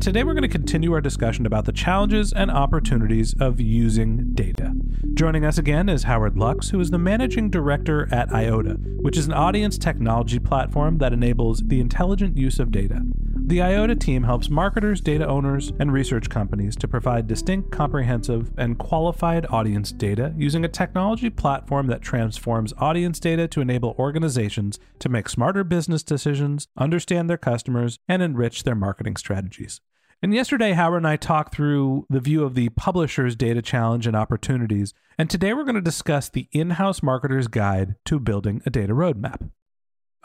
Today, we're going to continue our discussion about the challenges and opportunities of using data. Joining us again is Howard Luks, who is the managing director at Eyeota, which is an audience technology platform that enables the intelligent use of data. The Eyeota team helps marketers, data owners, and research companies to provide distinct, comprehensive, and qualified audience data using a technology platform that transforms audience data to enable organizations to make smarter business decisions, understand their customers, and enrich their marketing strategies. And yesterday, Howard and I talked through the view of the publisher's data challenge and opportunities. And today, we're going to discuss the in house marketer's guide to building a data roadmap.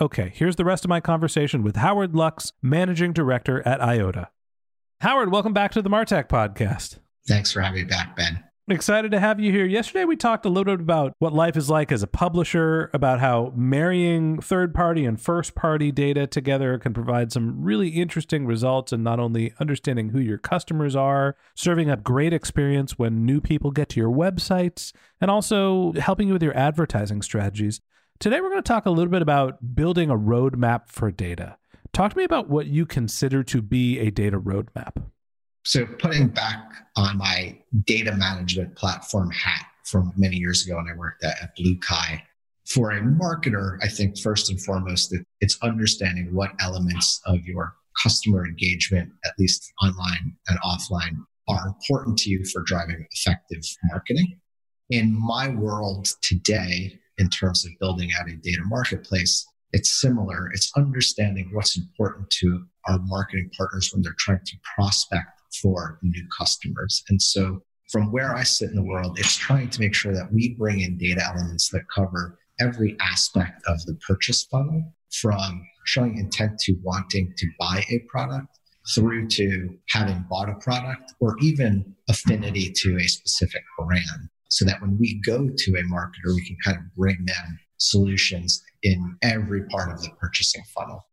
Okay, here's the rest of my conversation with Howard Luks, managing director at Eyeota. Howard, welcome back to the Martech podcast. Thanks for having me back, Ben. Excited to have you here. Yesterday, we talked a little bit about what life is like as a publisher, about how marrying third party and first party data together can provide some really interesting results in not only understanding who your customers are, serving up great experience when new people get to your websites, and also helping you with your advertising strategies. Today, we're going to talk a little bit about building a roadmap for data. Talk to me about what you consider to be a data roadmap. So, putting back on my data management platform hat from many years ago when I worked at, at BlueKai, for a marketer, I think first and foremost, it's understanding what elements of your customer engagement, at least online and offline, are important to you for driving effective marketing. In my world today, in terms of building out a data marketplace, it's similar. It's understanding what's important to our marketing partners when they're trying to prospect for new customers. And so from where I sit in the world, it's trying to make sure that we bring in data elements that cover every aspect of the purchase funnel from showing intent to wanting to buy a product through to having bought a product or even affinity to a specific brand so that when we go to a marketer, we can kind of bring them solutions in every part of the purchasing funnel.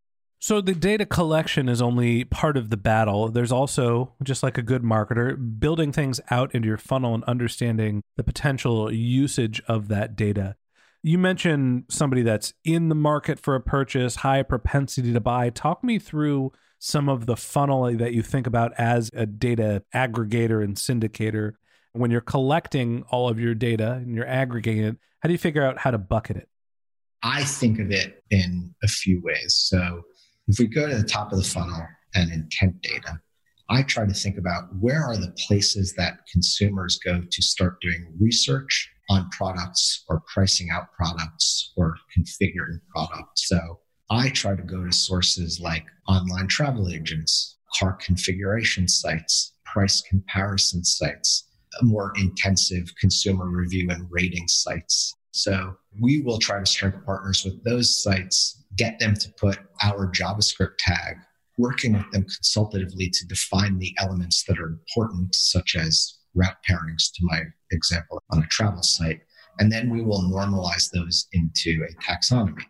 So the data collection is only part of the battle. There's also, just like a good marketer, building things out into your funnel and understanding the potential usage of that data. You mentioned somebody that's in the market for a purchase, high propensity to buy. Talk me through some of the funnel that you think about as a data aggregator and syndicator. When you're collecting all of your data and you're aggregating it, how do you figure out how to bucket it? I think of it in a few ways. So if we go to the top of the funnel and intent data, I try to think about where are the places that consumers go to start doing research on products or pricing out products or configuring products. So I try to go to sources like online travel agents, car configuration sites, price comparison sites, more intensive consumer review and rating sites. So we will try to strike partners with those sites get them to put our JavaScript tag, working with them consultatively to define the elements that are important, such as route pairings, to my example on a travel site. And then we will normalize those into a taxonomy.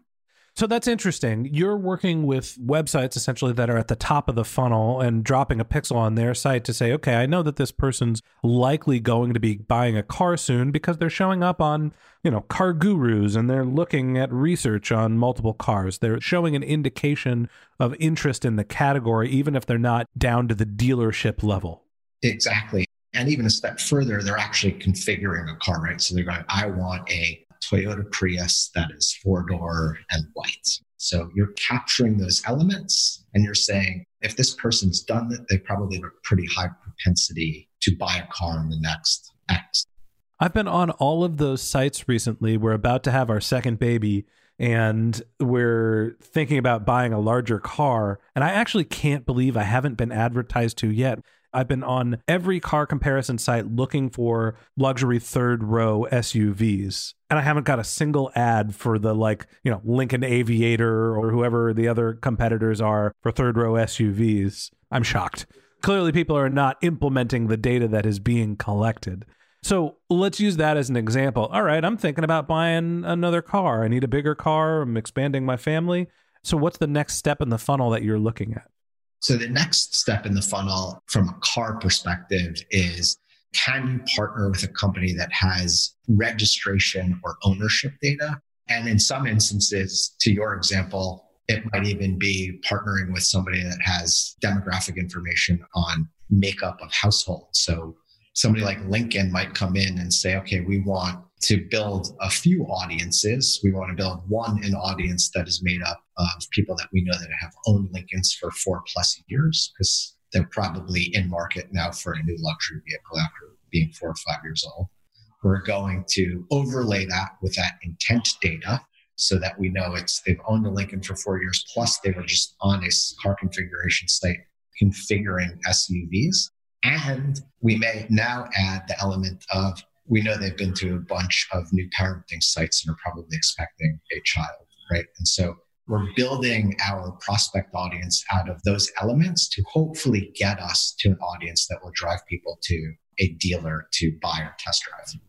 So that's interesting. You're working with websites essentially that are at the top of the funnel and dropping a pixel on their site to say, okay, I know that this person's likely going to be buying a car soon because they're showing up on, you know, CarGurus and they're looking at research on multiple cars. They're showing an indication of interest in the category, even if they're not down to the dealership level. Exactly. And even a step further, they're actually configuring a car, right? So they're going, I want a Toyota Prius that is four door and white. So you're capturing those elements and you're saying, if this person's done it, they probably have a pretty high propensity to buy a car in the next X. I've been on all of those sites recently. We're about to have our second baby and we're thinking about buying a larger car. And I actually can't believe I haven't been advertised to yet. I've been on every car comparison site looking for luxury third row SUVs. And I haven't got a single ad for the like, you know, Lincoln Aviator or whoever the other competitors are for third row SUVs. I'm shocked. Clearly, people are not implementing the data that is being collected. So let's use that as an example. All right, I'm thinking about buying another car. I need a bigger car. I'm expanding my family. So, what's the next step in the funnel that you're looking at? So the next step in the funnel from a car perspective is can you partner with a company that has registration or ownership data? And in some instances, to your example, it might even be partnering with somebody that has demographic information on makeup of households. So somebody like Lincoln might come in and say, okay, we want to build a few audiences. We want to build one an audience that is made up of people that we know that have owned Lincolns for four plus years because they're probably in market now for a new luxury vehicle after being four or five years old. We're going to overlay that with that intent data so that we know it's they've owned a Lincoln for four years plus they were just on a car configuration site configuring SUVs. And we may now add the element of we know they've been to a bunch of new parenting sites and are probably expecting a child, right? And so we're building our prospect audience out of those elements to hopefully get us to an audience that will drive people to a dealer to buy or test drive.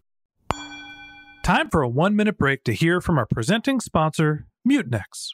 Time for a one minute break to hear from our presenting sponsor, Mutinex.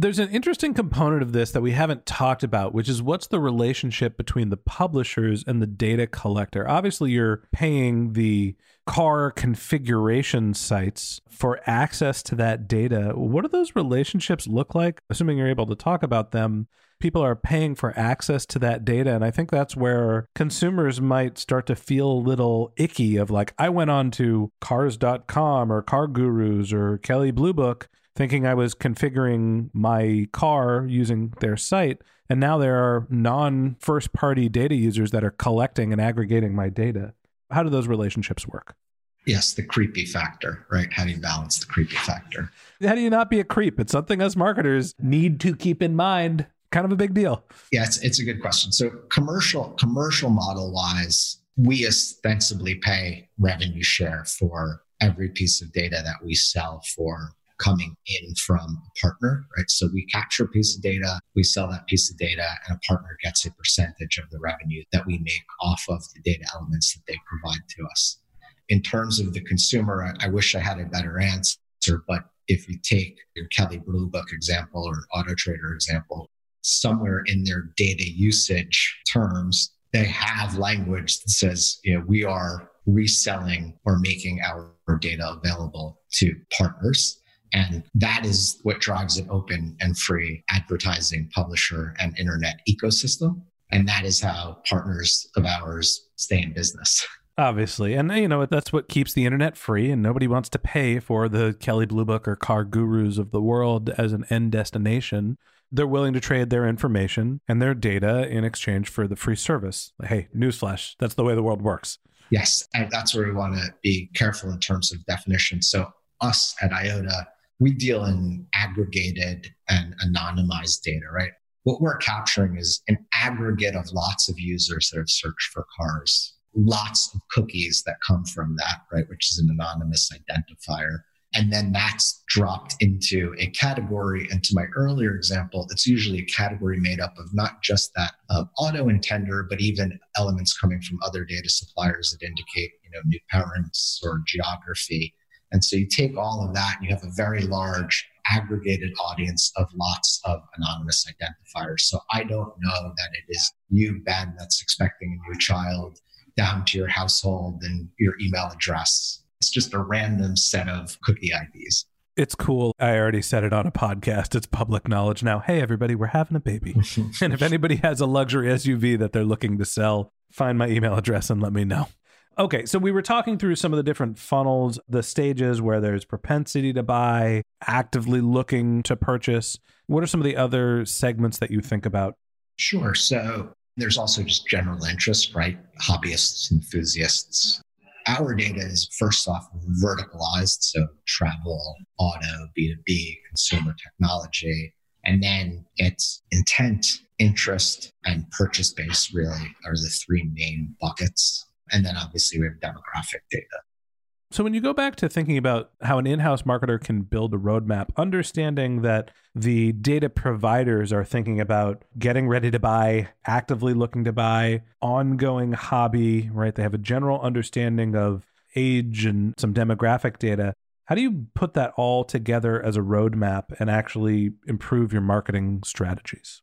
There's an interesting component of this that we haven't talked about, which is what's the relationship between the publishers and the data collector. Obviously, you're paying the car configuration sites for access to that data. What do those relationships look like? Assuming you're able to talk about them, people are paying for access to that data. And I think that's where consumers might start to feel a little icky of like, I went on to cars.com or CarGurus or Kelley Blue Book thinking I was configuring my car using their site. And now there are non first party data users that are collecting and aggregating my data. How do those relationships work? Yes, the creepy factor, right? How do you balance the creepy factor? How do you not be a creep? It's something us marketers need to keep in mind. kind of a big deal. Yeah, it's, it's a good question. So commercial commercial model wise, we ostensibly pay revenue share for every piece of data that we sell for coming in from a partner, right? So we capture a piece of data, we sell that piece of data, and a partner gets a percentage of the revenue that we make off of the data elements that they provide to us. In terms of the consumer, I, I wish I had a better answer, but if you take your Kelley Blue Book example or Auto Trader example, somewhere in their data usage terms, they have language that says, you know, we are reselling or making our data available to partners. And that is what drives an open and free advertising publisher and internet ecosystem. And that is how partners of ours stay in business. Obviously. And, you know, that's what keeps the internet free. And nobody wants to pay for the Kelley Blue Book or CarGurus of the world as an end destination. They're willing to trade their information and their data in exchange for the free service. Hey, newsflash, that's the way the world works. Yes. And that's where we want to be careful in terms of definition. So, us at Eyeota, we deal in aggregated and anonymized data, right? What we're capturing is an aggregate of lots of users that have searched for cars, lots of cookies that come from that, right? Which is an anonymous identifier. And then that's dropped into a category. And to my earlier example, it's usually a category made up of not just that uh, auto intender, but even elements coming from other data suppliers that indicate, you know, new parents or geography. And so you take all of that and you have a very large aggregated audience of lots of anonymous identifiers. So I don't know that it is you, Ben, that's expecting a new child down to your household and your email address. It's just a random set of cookie IDs. It's cool. I already said it on a podcast. It's public knowledge now. Hey, everybody, we're having a baby. and if anybody has a luxury SUV that they're looking to sell, find my email address and let me know. Okay, so we were talking through some of the different funnels, the stages where there's propensity to buy, actively looking to purchase. What are some of the other segments that you think about? Sure. So there's also just general interest, right? Hobbyists, enthusiasts. Our data is first off verticalized, so travel, auto, B2B, consumer technology. And then it's intent, interest, and purchase base really are the three main buckets. And then obviously we have demographic data. So, when you go back to thinking about how an in house marketer can build a roadmap, understanding that the data providers are thinking about getting ready to buy, actively looking to buy, ongoing hobby, right? They have a general understanding of age and some demographic data. How do you put that all together as a roadmap and actually improve your marketing strategies?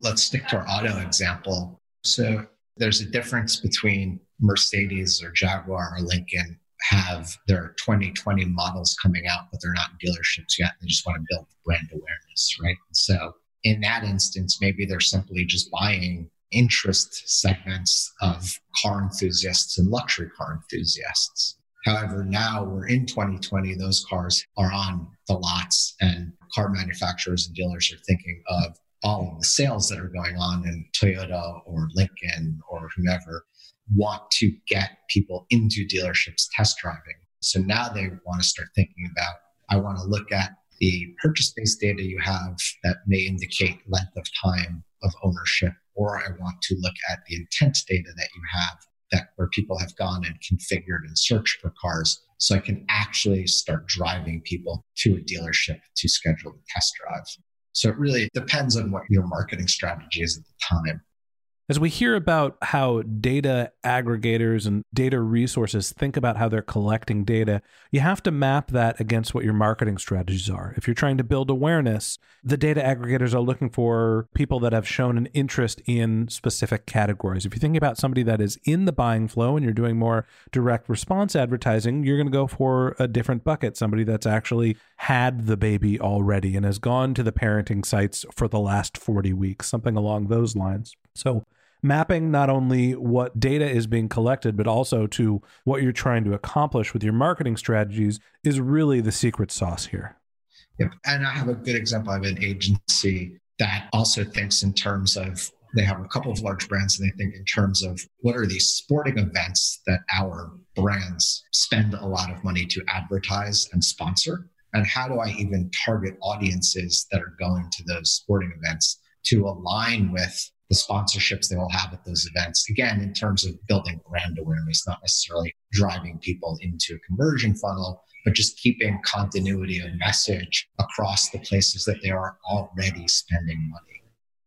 Let's stick to our auto example. So, there's a difference between Mercedes or Jaguar or Lincoln have their 2020 models coming out, but they're not in dealerships yet. They just want to build brand awareness, right? So in that instance, maybe they're simply just buying interest segments of car enthusiasts and luxury car enthusiasts. However, now we're in 2020, those cars are on the lots, and car manufacturers and dealers are thinking of all of the sales that are going on in Toyota or Lincoln or whomever want to get people into dealerships test driving. So now they want to start thinking about I want to look at the purchase based data you have that may indicate length of time of ownership, or I want to look at the intent data that you have that where people have gone and configured and searched for cars so I can actually start driving people to a dealership to schedule the test drive. So it really depends on what your marketing strategy is at the time. As we hear about how data aggregators and data resources think about how they're collecting data, you have to map that against what your marketing strategies are. If you're trying to build awareness, the data aggregators are looking for people that have shown an interest in specific categories. If you're thinking about somebody that is in the buying flow and you're doing more direct response advertising, you're going to go for a different bucket, somebody that's actually had the baby already and has gone to the parenting sites for the last 40 weeks, something along those lines. So, mapping not only what data is being collected, but also to what you're trying to accomplish with your marketing strategies is really the secret sauce here. Yep. And I have a good example. of an agency that also thinks in terms of they have a couple of large brands and they think in terms of what are these sporting events that our brands spend a lot of money to advertise and sponsor and how do i even target audiences that are going to those sporting events to align with the sponsorships they will have at those events. Again, in terms of building brand awareness, not necessarily driving people into a conversion funnel, but just keeping continuity of message across the places that they are already spending money.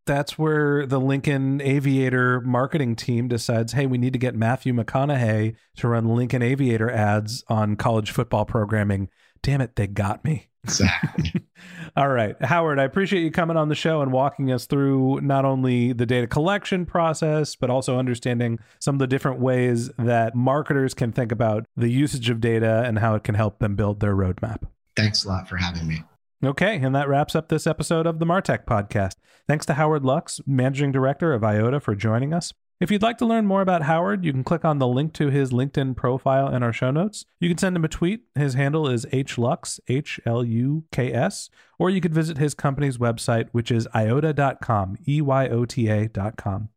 That's where the Lincoln Aviator marketing team decides, hey, we need to get Matthew McConaughey to run Lincoln Aviator ads on college football programming. Damn it, they got me. Exactly. All right. Howard, I appreciate you coming on the show and walking us through not only the data collection process, but also understanding some of the different ways that marketers can think about the usage of data and how it can help them build their roadmap. Thanks a lot for having me. Okay, and that wraps up this episode of the Martech podcast. Thanks to Howard Luks, Managing Director of Eyeota, for joining us. If you'd like to learn more about Howard, you can click on the link to his LinkedIn profile in our show notes. You can send him a tweet. His handle is hluks, H L U K S, or you could visit his company's website, which is eyeota.com, E Y O T A.com.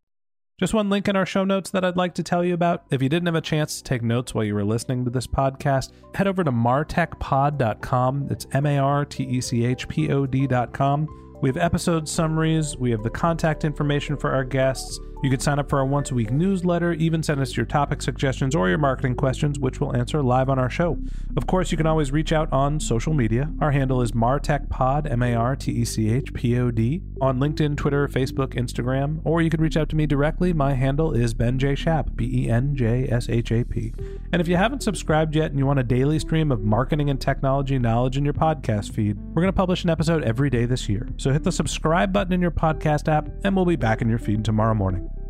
Just one link in our show notes that I'd like to tell you about. If you didn't have a chance to take notes while you were listening to this podcast, head over to martechpod.com. It's M A R T E C H P O D.com. We have episode summaries, we have the contact information for our guests. You can sign up for our once a week newsletter, even send us your topic suggestions or your marketing questions, which we'll answer live on our show. Of course, you can always reach out on social media. Our handle is MarTechPod, M A R T E C H P O D, on LinkedIn, Twitter, Facebook, Instagram, or you can reach out to me directly. My handle is Ben J. Shap, B E N J S H A P. And if you haven't subscribed yet and you want a daily stream of marketing and technology knowledge in your podcast feed, we're going to publish an episode every day this year. So hit the subscribe button in your podcast app, and we'll be back in your feed tomorrow morning.